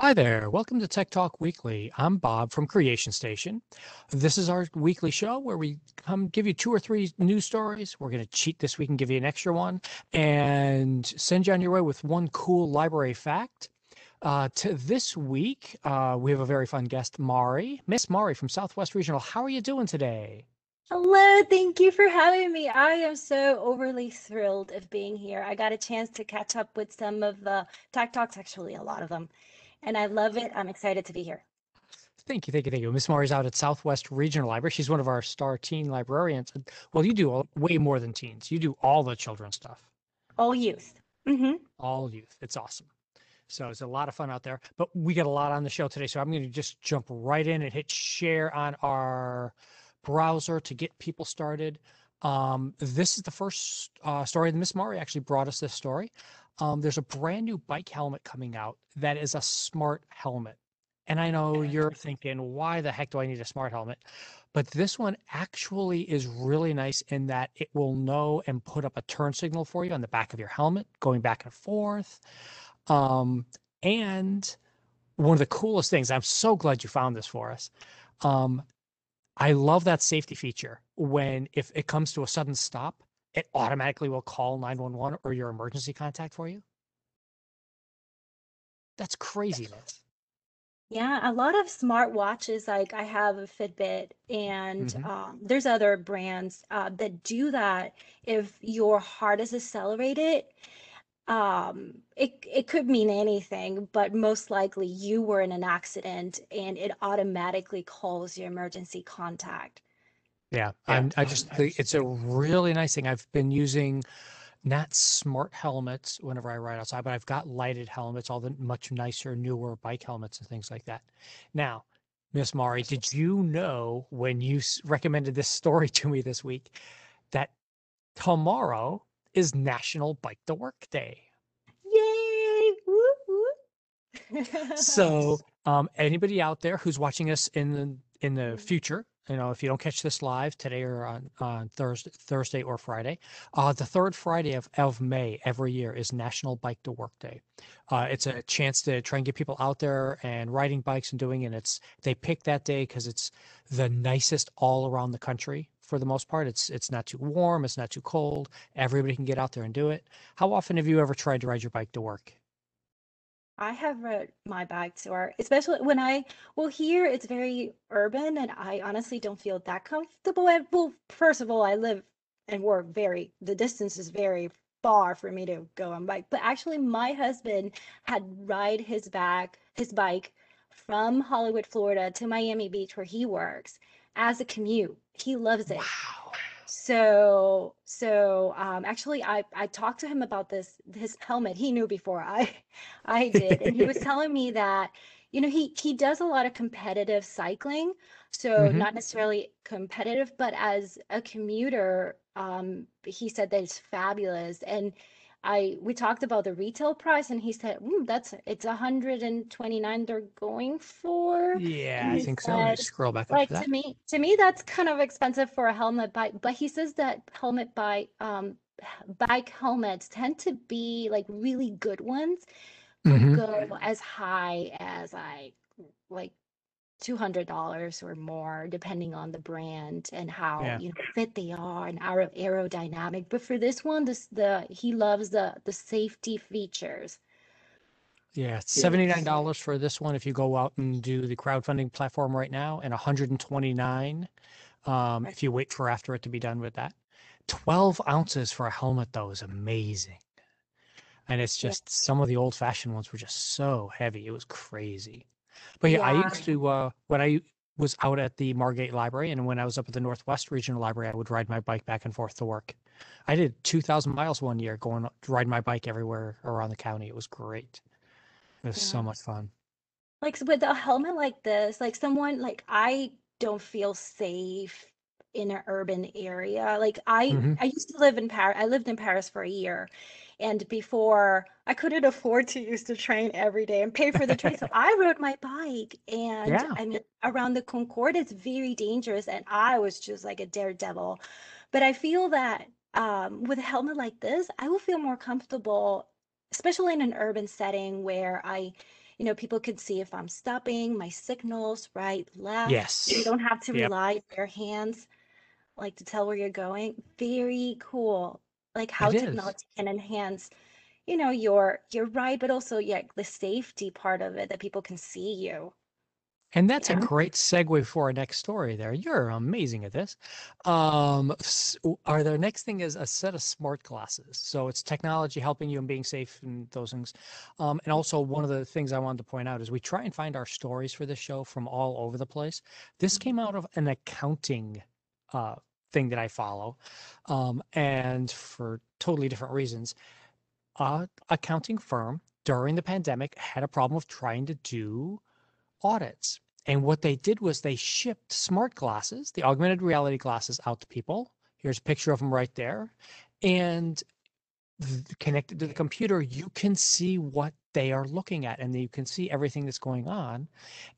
Hi there. Welcome to Tech Talk Weekly. I'm Bob from Creation Station. This is our weekly show where we come give you two or three news stories. We're going to cheat this week and give you an extra one and send you on your way with one cool library fact. Uh, to this week, uh, we have a very fun guest, Mari. Miss Mari from Southwest Regional. How are you doing today? Hello, thank you for having me. I am so overly thrilled of being here. I got a chance to catch up with some of the Tech Talks, actually a lot of them and I love it. I'm excited to be here. Thank you, thank you, thank you. Miss Mari's out at Southwest Regional Library. She's one of our star teen librarians. Well, you do way more than teens. You do all the children's stuff. All youth. Mm-hmm. All youth. It's awesome. So it's a lot of fun out there. But we got a lot on the show today. So I'm going to just jump right in and hit share on our browser to get people started. Um, this is the first uh, story. Miss Mari actually brought us this story. Um, there's a brand new bike helmet coming out that is a smart helmet. And I know you're thinking, why the heck do I need a smart helmet? But this one actually is really nice in that it will know and put up a turn signal for you on the back of your helmet, going back and forth. Um, and one of the coolest things, I'm so glad you found this for us. Um, I love that safety feature when if it comes to a sudden stop, it automatically will call 911 or your emergency contact for you. That's craziness. Yeah, a lot of smart watches, like I have a Fitbit, and hmm um, there's other brands uh, that do that. If your heart is accelerated, um, it it could mean anything, but most likely you were in an accident, and it automatically calls your emergency contact. Yeah, Yeah. I'm, I just think it's a really nice thing. I've been using not smart helmets whenever I ride outside, but I've got lighted helmets, all the much nicer, newer bike helmets and things like that. Now, Miss Mari, did you know when you recommended this story to me this week that tomorrow is National Bike to Work Day? Yay! So, um, anybody out there who's watching us in the in the future, you know, if you don't catch this live today or on, on Thursday, Thursday or Friday, uh, the third Friday of, of May every year is National Bike to Work Day. Uh, it's a chance to try and get people out there and riding bikes and doing and It's they pick that day because it's the nicest all around the country for the most part. It's it's not too warm, it's not too cold. Everybody can get out there and do it. How often have you ever tried to ride your bike to work? I have rode my bike to work, especially when I, well, here it's very urban and I honestly don't feel that comfortable. at- Well, first of all, I live and work very, the distance is very far for me to go on bike. But actually, my husband had ride his back, his bike from Hollywood, Florida to Miami Beach where he works as a commute. He loves it. Wow. So, so um, actually, I I talked to him about this his helmet. He knew before I I did, and he was telling me that you know he he does a lot of competitive cycling, so hmm not necessarily competitive, but as a commuter, um, he said that it's fabulous. And I we talked about the retail price, and he said, mm, "That's it's 129 they're going for." Yeah, I think so. Let me scroll back up Like to to me, to me, that's kind of expensive for a helmet bike, but he says that helmet bike, um, bike helmets tend to be like really good ones, hmm go as high as I like $200 or more, depending on the brand and how, Yeah. you know, fit they are and aero aerodynamic. But for this one, this the he loves the the safety features. Yeah, it's Yes. $79 for this one if you go out and do the crowdfunding platform right now, and 129 um, if you wait for after it to be done with that. 12 ounces for a helmet though is amazing. And it's Yeah. just some of the old fashioned ones were just so heavy. It was crazy. But yeah, I Yeah. used to uh when I was out at the Margate Library and when I was up at the Northwest Regional Library, I would ride my bike back and forth to work. I did 2,000 miles one year going ride my bike everywhere around the county. It was great. It was so much fun. Like s- with a helmet like this, like someone like I don't feel safe in an urban area. Like I hmm I used to live in Paris. I lived in Paris for a year. And before I couldn't afford to use the train every day and pay for the train. So I rode my bike and Yeah. I mean around the Concorde it's very dangerous and I was just like a daredevil. But I feel that um, with a helmet like this, I will feel more comfortable, especially in an urban setting where I you know, people can see if I'm stopping, my signals, right, left. Yes you don't have to Yep. rely on your hands like to tell where you're going. Very cool. Like how It is. technology can enhance, you know, your your ride, but also yeah, the safety part of it that people can see you. And that's a great segue for our next story there. You're amazing at this. Um, s- w- our their next thing is a set of smart glasses. So it's technology helping you and being safe and those things. Um, and also one of the things I wanted to point out is we try and find our stories for this show from all over the place. This came out of an accounting uh, thing that I follow, um, and for totally different reasons. A accounting firm during the pandemic had a problem of trying to do audits. And what they did was they shipped smart glasses, the augmented reality glasses, out to people. Here's a picture of them right there. And connected to the computer, you can see what they are looking at and you can see everything that's going on.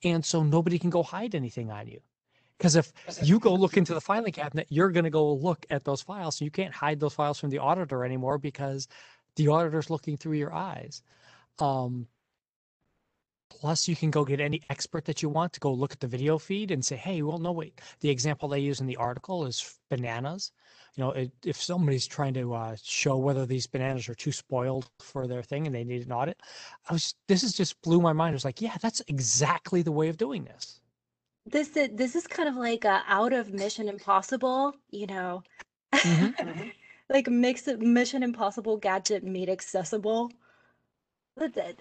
And so nobody can go hide anything on you. Because if you go look into the filing cabinet, you're going to go look at those files. So you can't hide those files from the auditor anymore because the auditor's looking through your eyes. Um, Plus, you can go get any expert that you want to go look at the video feed and say, hey, well, no, wait. The example they use in the article is bananas. You know, it, if somebody's trying to uh, show whether these bananas are too spoiled for their thing and they need an audit, I was, this is just blew my mind. It was like, yeah, that's exactly the way of doing this. This is this is kind of like a out of Mission Impossible, you know, hmm like makes Mission Impossible gadget made accessible. But th-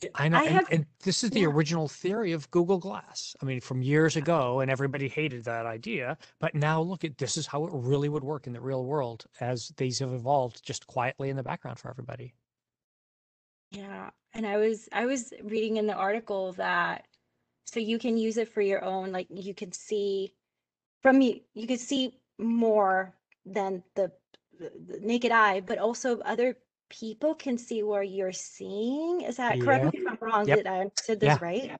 th- I know, I and, have, and this is the yeah. original theory of Google Glass. I mean, from years ago, and everybody hated that idea. But now look at this is how it really would work in the real world as these have evolved just quietly in the background for everybody. Yeah, and I was I was reading in the article that so you can use it for your own, like you can see from you you can see more than the, the, naked eye, but also other people can see where you're seeing. Is that correct Yep. me if I'm wrong? Yep. Did I understood Yeah. this right?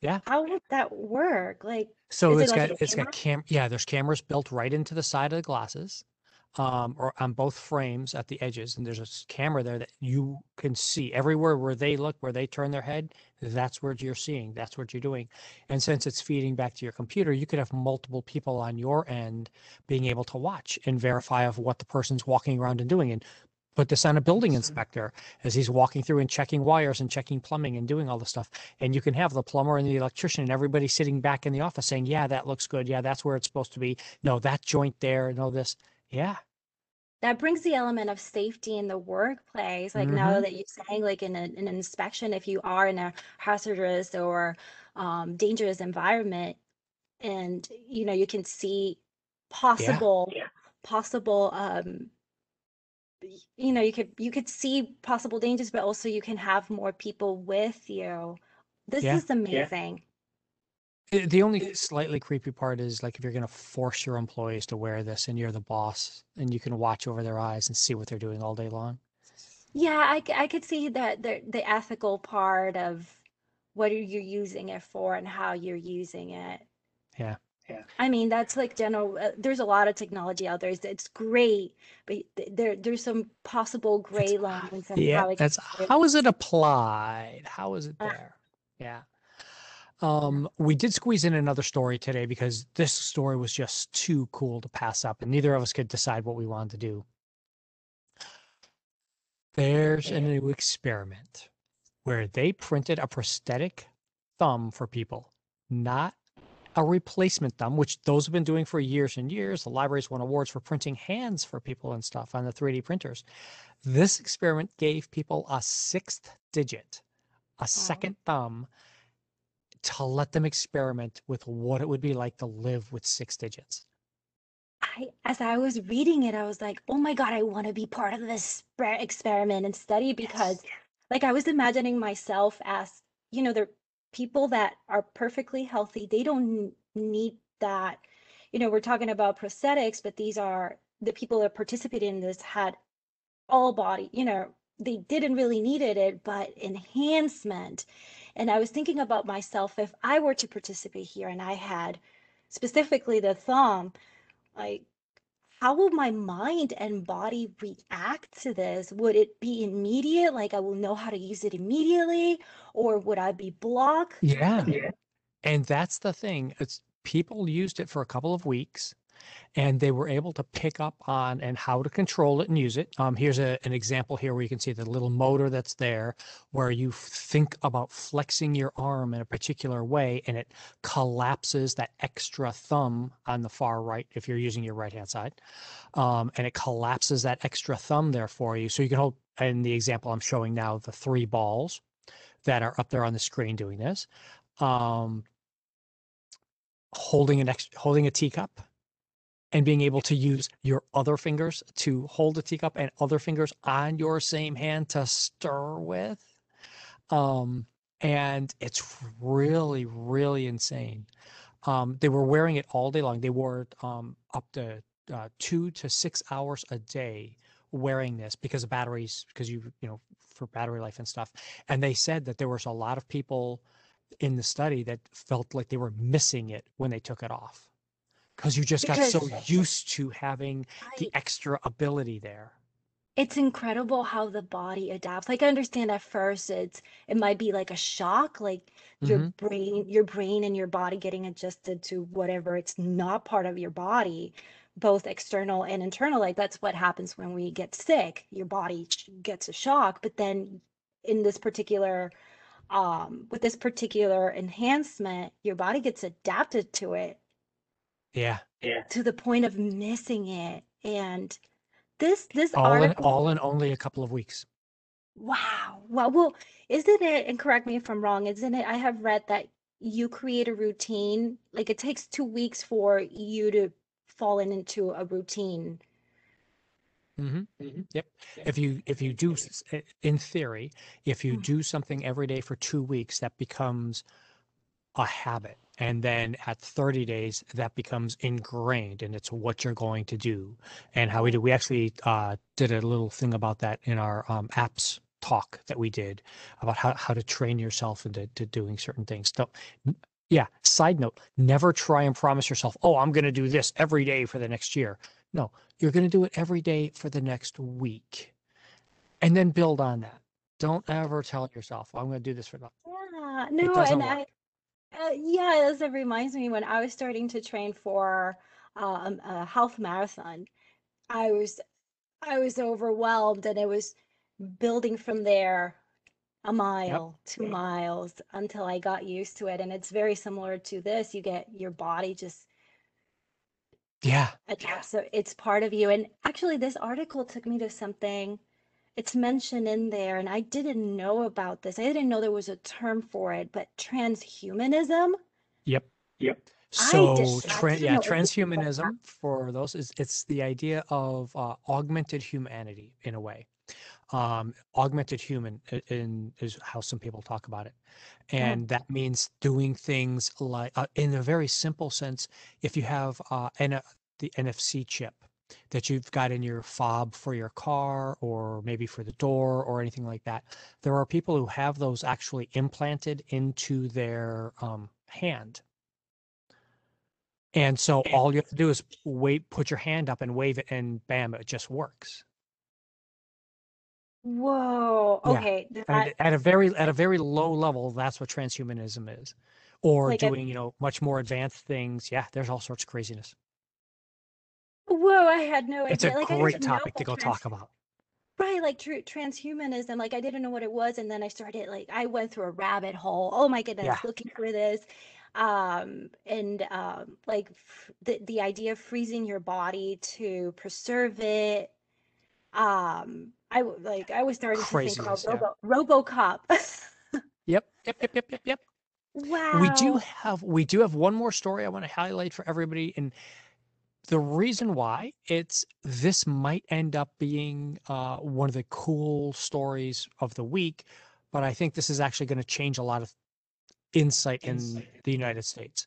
Yeah. How would that work? Like, So it it's like got a it's camera? got cam yeah, there's cameras built right into the side of the glasses, um, or on both frames at the edges, and there's a camera there that you can see everywhere where they look, where they turn their head, that's where you're seeing, that's what you're doing. And since it's feeding back to your computer, you could have multiple people on your end being able to watch and verify of what the person's walking around and doing. And put this on a building inspector as he's walking through and checking wires and checking plumbing and doing all the stuff. And you can have the plumber and the electrician and everybody sitting back in the office saying, yeah, that looks good. Yeah, that's where it's supposed to be. No, that joint there. No, this. Yeah. That brings the element of safety in the workplace. Like now Mm-hmm. that you're saying, like in, a, in an inspection, if you are in a hazardous or um, dangerous environment, and you know you can see Yeah. possible possible um y- you know you could you could see possible dangers but also you can have more people with you this Yeah. is amazing The the only slightly creepy part is like if you're going to force your employees to wear this and you're the boss and you can watch over their eyes and see what they're doing all day long. yeah I, I could see that the the ethical part of what are you using it for and how you're using it Yeah. Yeah. I mean that's like general uh, there's a lot of technology out there it's, it's great but th- there there's some possible It's, gray lines and yeah, how it that's how is it applied? How is it uh, there? Yeah. Um, we did squeeze in another story today because this story was just too cool to pass up, and neither of us could decide what we wanted to do. There's a new experiment where they printed a prosthetic thumb for people, not a replacement thumb, which those have been doing for years and years. The libraries won awards for printing hands for people and stuff on the 3D printers. This experiment gave people a sixth digit, a second thumb, to let them experiment with what it would be like to live with six digits. I, as I was reading it, I was like, oh my God, I want to be part of this experiment and study because, Yes. like, I was imagining myself as, you know, the people that are perfectly healthy, they don't need that. You know, we're talking about prosthetics, but these are the people that participated in this had all body, you know, they didn't really needed it, but enhancement. And I was thinking about myself if I were to participate here and I had specifically the thumb, like how will my mind and body react to this? Would it be immediate, like I will know how to use it immediately, or would I be blocked? Yeah. yeah. And that's the thing. It's people used it for a couple of weeks and they were able to pick up on and how to control it and use it. Um, here's a, an example here where you can see the little motor that's there where you think about flexing your arm in a particular way and it collapses that extra thumb on the far right if you're using your right hand side. Um, and it collapses that extra thumb there for you. So you can hold, in the example I'm showing now, the three balls that are up there on the screen doing this. Um, holding an ex- holding a teacup and being able to use your other fingers to hold the teacup and other fingers on your same hand to stir with. Um, and it's really, really insane. Um, they were wearing it all day long. They wore it um, up to uh, two to six hours a day wearing this because of batteries, because you, you know, for battery life and stuff. And they said that there was a lot of people in the study that felt like they were missing it when they took it off because you just got so used to having the extra ability there. it's incredible how the body adapts. Like I understand at first it's it might be like a shock, like your hmm brain, your brain and your body getting adjusted to whatever it's not part of your body, both external and internal. Like that's what happens when we get sick. Your body gets a shock, but then in this particular um with this particular enhancement, your body gets adapted to it Yeah, to the point of missing it. And this this all in article all in only a couple of weeks. Wow. Wow. Well, isn't it, and correct me if I'm wrong, isn't it? I have read that you create a routine, like it takes two weeks for you to fall in into a routine. hmm Yep. If you if you do s- i- in theory, if you Mm. do something every day for two weeks, that becomes a habit. And then at 30 days, that becomes ingrained and it's what you're going to do. And how we do, we actually uh, did a little thing about that in our um, apps talk that we did about how, how to train yourself into to doing certain things. So, yeah, side note, never try and promise yourself, oh, I'm going to do this every day for the next year. No, you're going to do it every day for the next week and then build on that. Don't ever tell yourself, I'm going to do this for the, Yeah, no, and doesn't I, work. Uh, yeah, this reminds me when I was starting to train for um, a half marathon, I was I was overwhelmed and it was building from there a Yep. mile, two miles until I got used to it. And it's very similar to this. You get your body just Yeah. adapts. So it's part of you. And actually, this article took me to something. It's mentioned in there, and I didn't know about this. I didn't know there was a term for it, but transhumanism. Yep. Yep. So, I tran didn't yeah, know anything about that. transhumanism for those is it's the idea of uh, augmented humanity in a way. Um, augmented human in is how some people talk about it, Mm, and that means doing things like, uh, in a very simple sense, if you have uh, N the NFC chip that you've got in your fob for your car or maybe for the door or anything like that, there are people who have those actually implanted into their um, hand and so all you have to do is wait, put your hand up and wave it, and bam, it just works. Whoa. Okay. And That, at a very at a very low level, that's what transhumanism is. Or like, doing, you know, much more advanced things. Yeah, there's all sorts of craziness. Whoa, I had no It's a. Like, I great didn't know topic to about go trans. talk about. Right, like true transhumanism, like I didn't know what it was, and then I started like I went through a rabbit hole. Oh my Yeah. goodness, looking for this. Um, and um, like f the the idea of freezing your body to preserve it. Um, I w- like I was starting to think about Craziness, yeah. Robo RoboCop. Yep, yep, yep, yep, yep, yep. We do Wow. have we do have one more story I want to highlight for everybody, and the reason why it's this might end up being uh, one of the cool stories of the week, but I think this is actually going to change a lot of insight in the United States.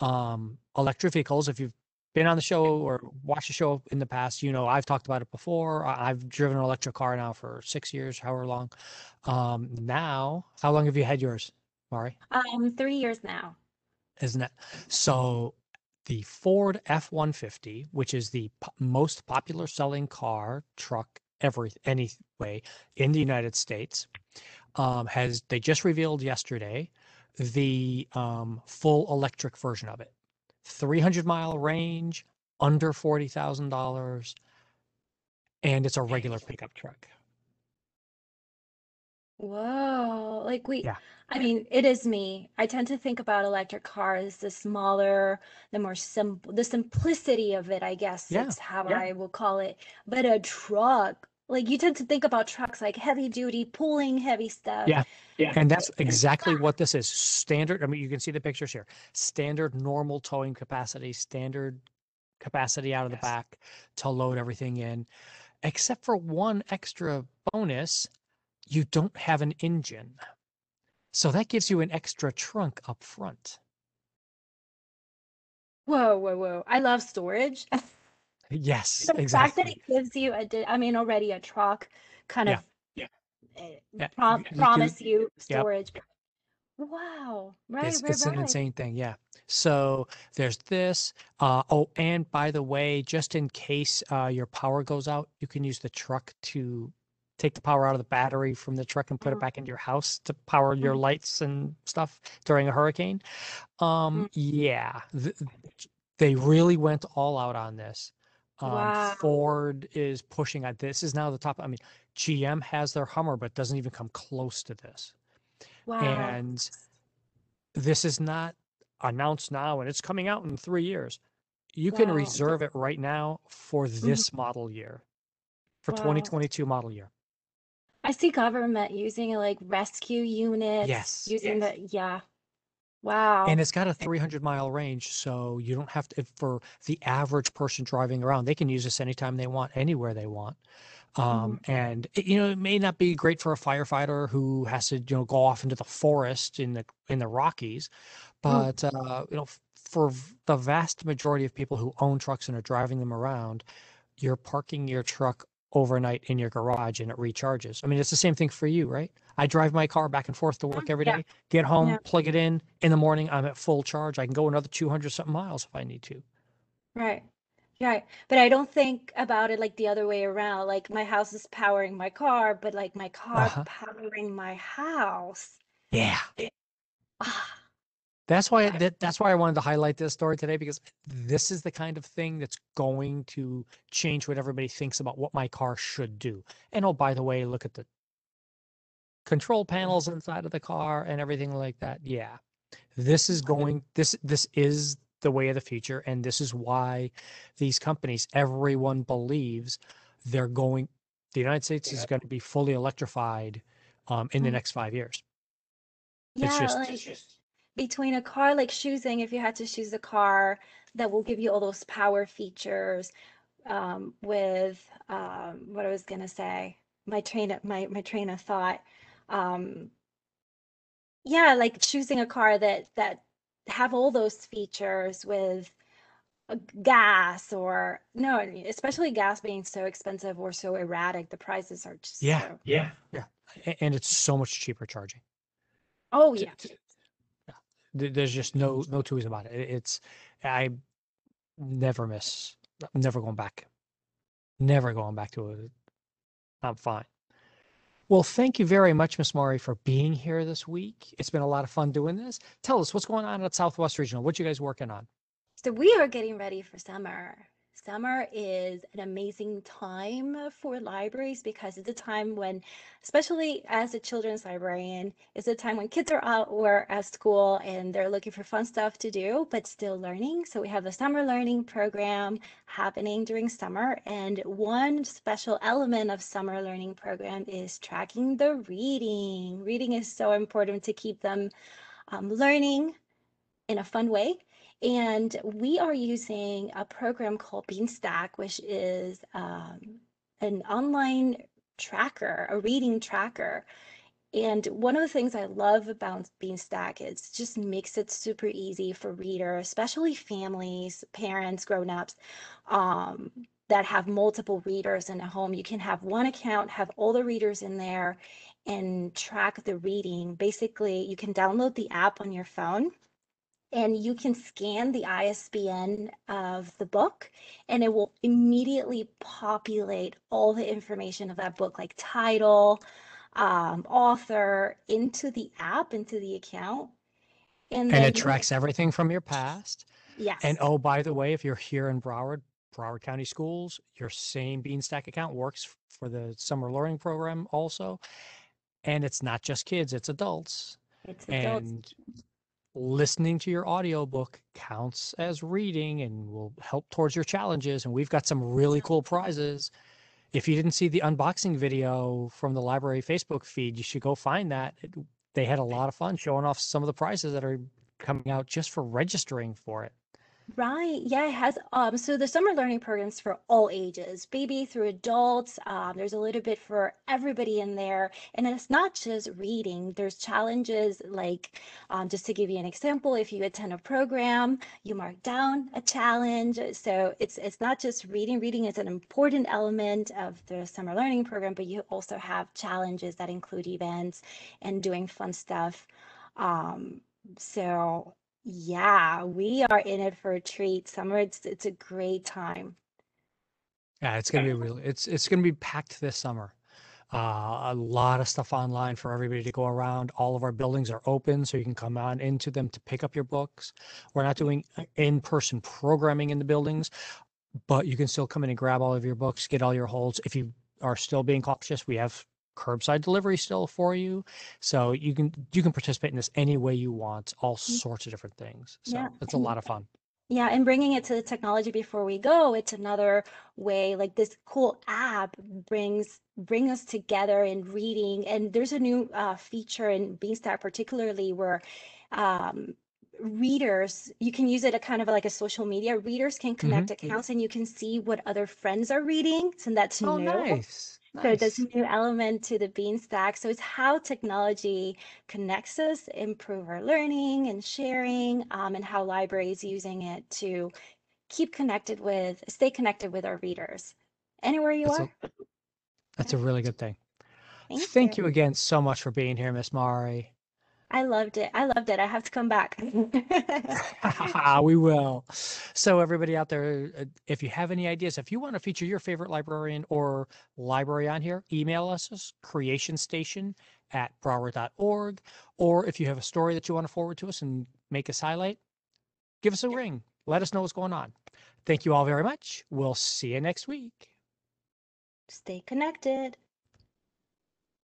Um, electric vehicles, if you've been on the show or watched the show in the past, you know I've talked about it before. I've driven an electric car now for six years, however long. Um, now, how long have you had yours, Mari? Um, three years now. Isn't it? So the Ford F 150, which is the po- most popular selling car, truck, every anyway in the United States, um, has they just revealed yesterday the um, full electric version of it. 300 mile range, under $40,000, and it's a regular pickup truck. Whoa, like we, Yeah. I mean, it is me. I tend to think about electric cars, the smaller, the more simple, the simplicity of it, I guess Yeah. it's how Yeah. I will call it. But a truck, like you tend to think about trucks like heavy duty, pulling heavy stuff. Yeah. Yeah. And that's exactly what this is. Standard, I mean, you can see the pictures here. Standard normal towing capacity, standard capacity out of the Yes. back to load everything in, except for one extra bonus, you don't have an engine. So that gives you an extra trunk up front. Whoa, whoa, whoa. I love storage. Yes, The fact that exactly. it gives you a, di- I mean, already a truck kind Yeah. of Yeah. eh, Yeah, prom you- you do- promise you Yep. storage. Wow. Right, It's right, it's an insane thing, yeah. So there's this. Uh, oh, and by the way, just in case uh, your power goes out, you can use the truck to take the power out of the battery from the truck and put it back into your house to power your Mhm. lights and stuff during a hurricane. Um, Mm. yeah, th- they really went all out on this. Um, Wow. Ford is pushing on this is now the top. I mean, GM has their Hummer, but doesn't even come close to this Wow. and this is not announced now and it's coming out in three years you can reserve it right now for this model year for Wow. 2022 model year I see government using like rescue units, Yes. using Yes. the, yeah. Wow. and it's got a 300 mile range so you don't have to if for the average person driving around they can use this anytime they want anywhere they want um, and it, you know it may not be great for a firefighter who has to you know go off into the forest in the in the rockies but uh, you know for the vast majority of people who own trucks and are driving them around you're parking your truck overnight in your garage and it recharges i mean it's the same thing for you right i drive my car back and forth to work every day, Yeah. get home Yeah. plug it in in the morning i'm at full charge i can go another 200 something miles if i need to Right. Right. But I don't think about it like the other way around. Like my house is powering my car, but like my car Uh-huh. powering my house. yeah Ah, That's why that, that's why I wanted to highlight this story today because this is the kind of thing that's going to change what everybody thinks about what my car should do. And oh, by the way, look at the control panels inside of the car and everything like that. Yeah. This is going this this is the way of the future and this is why these companies everyone believes they're going the United States is going to be fully electrified um, in the Mm. next 5 years. It's yeah, just like It's just between a car like choosing if you had to choose a car that will give you all those power features um, with um, what I was gonna say my train of my my train of thought um, yeah like choosing a car that that have all those features with uh, gas or no especially gas being so expensive or so erratic the prices are just Yeah. so yeah. a- and it's so much cheaper charging. oh t- yeah t- There's just no no two ways about it. It- It's I never miss. I'm never going back. Never going back to it. I'm fine. Well, thank you very much, Miss Mari, for being here this week. It's been a lot of fun doing this. Tell us what's going on at Southwest Regional. What you guys working on? So we are getting ready for summer. Summer is an amazing time for libraries because it's a time when, especially as a children's librarian, it's a time when kids are out or at school and they're looking for fun stuff to do, but still learning. So we have the summer learning program happening during summer. And one special element of summer learning program is tracking the reading. Reading is so important to keep them um, learning in a fun way. And we are using a program called Beanstack, which is um, an online tracker, a reading tracker. And one of the things I love about Beanstack is just makes it super easy for readers, especially families, parents, grown-ups, um, that have multiple readers in a home. You can have one account, have all the readers in there, and track the reading. Basically, you can download the app on your phone and you can scan the ISBN of the book and it will immediately populate all the information of that book, like title, um, author, into the app, into the account. And then it tracks everything from your past. Yes. And oh, by the way, if you're here in Broward, Broward County Schools, your same Beanstack account works for the summer learning program also. And it's not just kids, it's adults. it's adults. And listening to your audiobook counts as reading and will help towards your challenges. And we've got some really cool prizes. If you didn't see the unboxing video from the library Facebook feed, you should go find that. It- they had a lot of fun showing off some of the prizes that are coming out just for registering for it. Right. Yeah, it has. Um, so the summer learning programs for all ages, baby through adults. Um, there's a little bit for everybody in there. And it's not just reading, there's challenges like, um, just to give you an example, if you attend a program, you mark down a challenge. So it's it's not just reading. Reading is an important element of the summer learning program, but you also have challenges that include events and doing fun stuff. Um, so yeah, we are in it for a treat. Summer, it's it's a great time. Yeah, it's gonna be really it's it's gonna be packed this summer. Uh, a lot of stuff online for everybody to go around. All of our buildings are open, so you can come on into them to pick up your books. We're not doing uh, in-person programming in the buildings, but you can still come in and grab all of your books, get all your holds. If you are still being cautious, we have curbside delivery still for you, so you can you can participate in this any way you want. All sorts of different things. So Yeah, it's a lot of fun. yeah, and bringing it to the technology before we go, it's another way. Like this cool app brings bring us together in reading, and there's a new uh, feature in Beanstack particularly where um, readers you can use it a kind of like a social media. Readers can connect accounts, and you can see what other friends are reading, so that's Oh, new. nice. So there's a new element to the Beanstack. So it's how technology connects us, improve our learning and sharing, um, and how libraries using it to keep connected with, stay connected with our readers. Anywhere you That's a, are. that's a really good thing. Thank Thank you. you again so much for being here, Miss Mari. I loved it. I loved it. I have to come back. we will. So, everybody out there, uh, if you have any ideas, if you want to feature your favorite librarian or library on here, email us, creationstation at broward.org. Or if you have a story that you want to forward to us and make us highlight, give us a ring. Let us know what's going on. Thank you all very much. We'll see you next week. Stay connected.